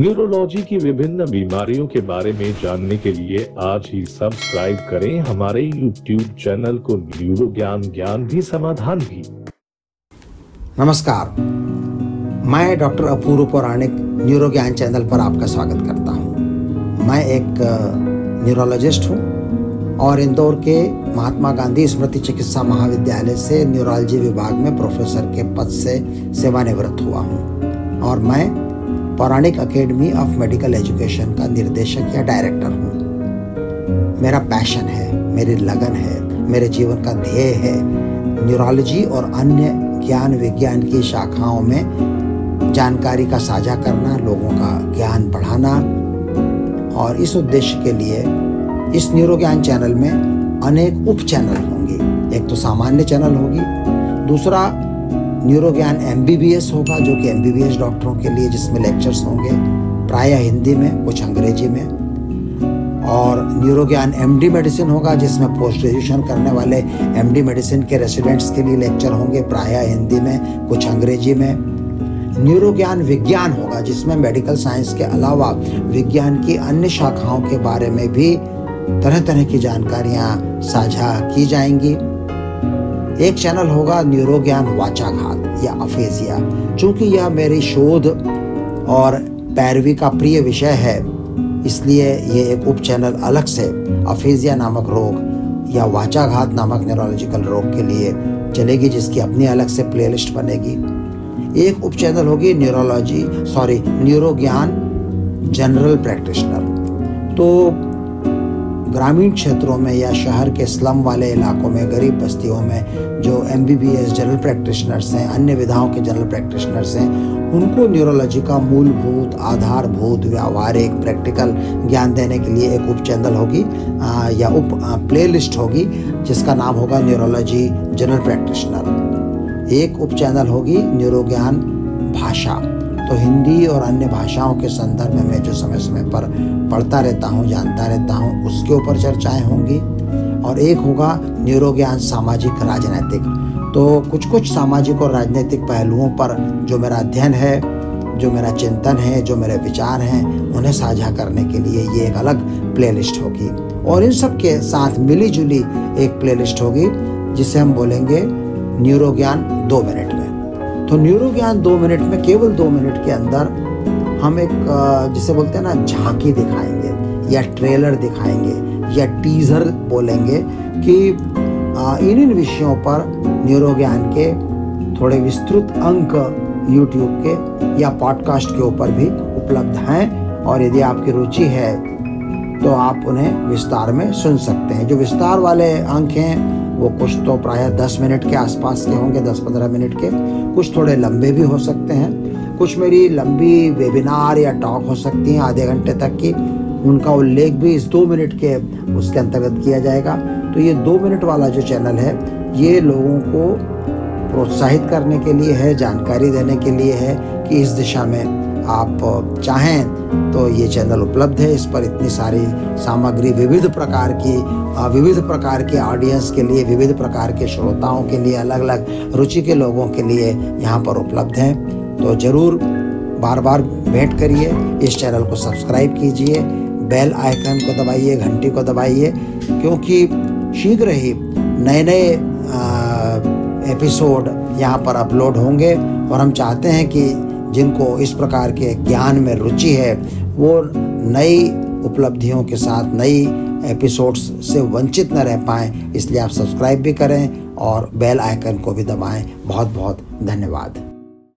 Neurology की विभिन्न बीमारियों के बारे में जानने के लिए आज ही सब्सक्राइब करें हमारे यूट्यूब चैनल को न्यूरो ज्ञान ज्ञान भी समाधान भी नमस्कार मैं डॉक्टर अपूर्व पौराणिक न्यूरो ज्ञान चैनल पर आपका स्वागत करता हूँ। मैं एक न्यूरोलॉजिस्ट हूँ और इंदौर के महात्मा गांधी स्मृति चिकित्सा महाविद्यालय से न्यूरोलॉजी विभाग में प्रोफेसर के पद से सेवानिवृत्त हुआ हूँ और मैं पौराणिक अकेडमी ऑफ़ मेडिकल एजुकेशन का निर्देशक या डायरेक्टर हूँ। मेरा पैशन है, मेरी लगन है, मेरे जीवन का ध्येय है। न्यूरोलॉजी और अन्य ज्ञान विज्ञान की शाखाओं में जानकारी का साझा करना, लोगों का ज्ञान बढ़ाना और इस उद्देश्य के लिए इस न्यूरो ज्ञान चैनल में अनेक उप चैनल होंगे। एक तो सामान्य चैनल होगी, दूसरा न्यूरो ज्ञान एम होगा, जो कि एमबीबीएस डॉक्टरों के लिए जिसमें लेक्चर्स होंगे, प्राय हिंदी में, कुछ अंग्रेज़ी में। और न्यूरो ज्ञान एम मेडिसिन होगा, जिसमें पोस्ट ग्रेजुएशन करने वाले एमडी मेडिसिन के रेसिडेंट्स के लिए लेक्चर होंगे, प्राय हिंदी में, कुछ अंग्रेज़ी में। न्यूरो ज्ञान विज्ञान होगा, जिसमें मेडिकल साइंस के अलावा विज्ञान की अन्य शाखाओं के बारे में भी तरह तरह की जानकारियाँ साझा की जाएँगी। एक चैनल होगा न्यूरो ज्ञान वाचाघात, या अफेजिया। चूँकि यह मेरी शोध और पैरवी का प्रिय विषय है, इसलिए ये एक उप चैनल अलग से अफेजिया नामक रोग या वाचाघात नामक न्यूरोलॉजिकल रोग के लिए चलेगी, जिसकी अपनी अलग से प्लेलिस्ट बनेगी। एक उप चैनल होगी न्यूरोलॉजी सॉरी न्यूरो ज्ञान जनरल प्रैक्टिशनर तो ग्रामीण क्षेत्रों में या शहर के स्लम वाले इलाकों में, गरीब बस्तियों में जो M B B S general practitioners हैं, अन्य विधाओं के जनरल प्रैक्टिशनर्स हैं, उनको न्यूरोलॉजी का मूलभूत आधारभूत व्यावहारिक प्रैक्टिकल ज्ञान देने के लिए एक उप चैनल होगी या उप प्लेलिस्ट होगी, जिसका नाम होगा न्यूरोलॉजी जनरल प्रैक्टिशनर एक उप चैनल होगी न्यूरो ज्ञान भाषा। तो हिंदी और अन्य भाषाओं के संदर्भ में मैं जो समय समय पर पढ़ता रहता हूँ, जानता रहता हूँ, उसके ऊपर चर्चाएँ होंगी। और एक होगा न्यूरो ज्ञान सामाजिक राजनैतिक। तो कुछ कुछ सामाजिक और राजनीतिक पहलुओं पर जो मेरा अध्ययन है, जो मेरा चिंतन है, जो मेरे विचार हैं, उन्हें साझा करने के लिए ये एक अलग प्लेलिस्ट होगी। और इन सब के साथ मिली जुली एक प्लेलिस्ट होगी, जिसे हम बोलेंगे न्यूरो ज्ञान दो मिनट। तो न्यूरो ज्ञान दो मिनट में, केवल दो मिनट के अंदर हम एक जिसे बोलते हैं ना, झांकी दिखाएँगे, या ट्रेलर दिखाएँगे, या टीजर बोलेंगे कि इन इन विषयों पर न्यूरो ज्ञान के थोड़े विस्तृत अंक यूट्यूब के या पॉडकास्ट के ऊपर भी उपलब्ध हैं। और यदि आपकी रुचि है तो आप उन्हें विस्तार में सुन सकते हैं। जो विस्तार वाले अंक हैं वो कुछ तो प्राय दस मिनट के आसपास के होंगे, दस पंद्रह मिनट के। कुछ थोड़े लंबे भी हो सकते हैं। कुछ मेरी लंबी वेबिनार या टॉक हो सकती हैं आधे घंटे तक की। उनका उल्लेख भी इस दो मिनट के उसके अंतर्गत किया जाएगा। तो ये दो मिनट वाला जो चैनल है, ये लोगों को प्रोत्साहित करने के लिए है, जानकारी देने के लिए है कि इस दिशा में आप चाहें तो ये चैनल उपलब्ध है। इस पर इतनी सारी सामग्री विविध प्रकार की विविध प्रकार के ऑडियंस के लिए, विविध प्रकार के श्रोताओं के लिए अलग अलग रुचि के लोगों के लिए यहाँ पर उपलब्ध है। तो ज़रूर बार बार भेंट करिए, इस चैनल को सब्सक्राइब कीजिए, बेल आइकन को दबाइए, घंटी को दबाइए, क्योंकि शीघ्र ही नए नए एपिसोड यहाँ पर अपलोड होंगे। और हम चाहते हैं कि जिनको इस प्रकार के ज्ञान में रुचि है, वो नई उपलब्धियों के साथ नई एपिसोड्स से वंचित न रह पाएँ। इसलिए आप सब्सक्राइब भी करें और बेल आइकन को भी दबाएँ। बहुत बहुत धन्यवाद।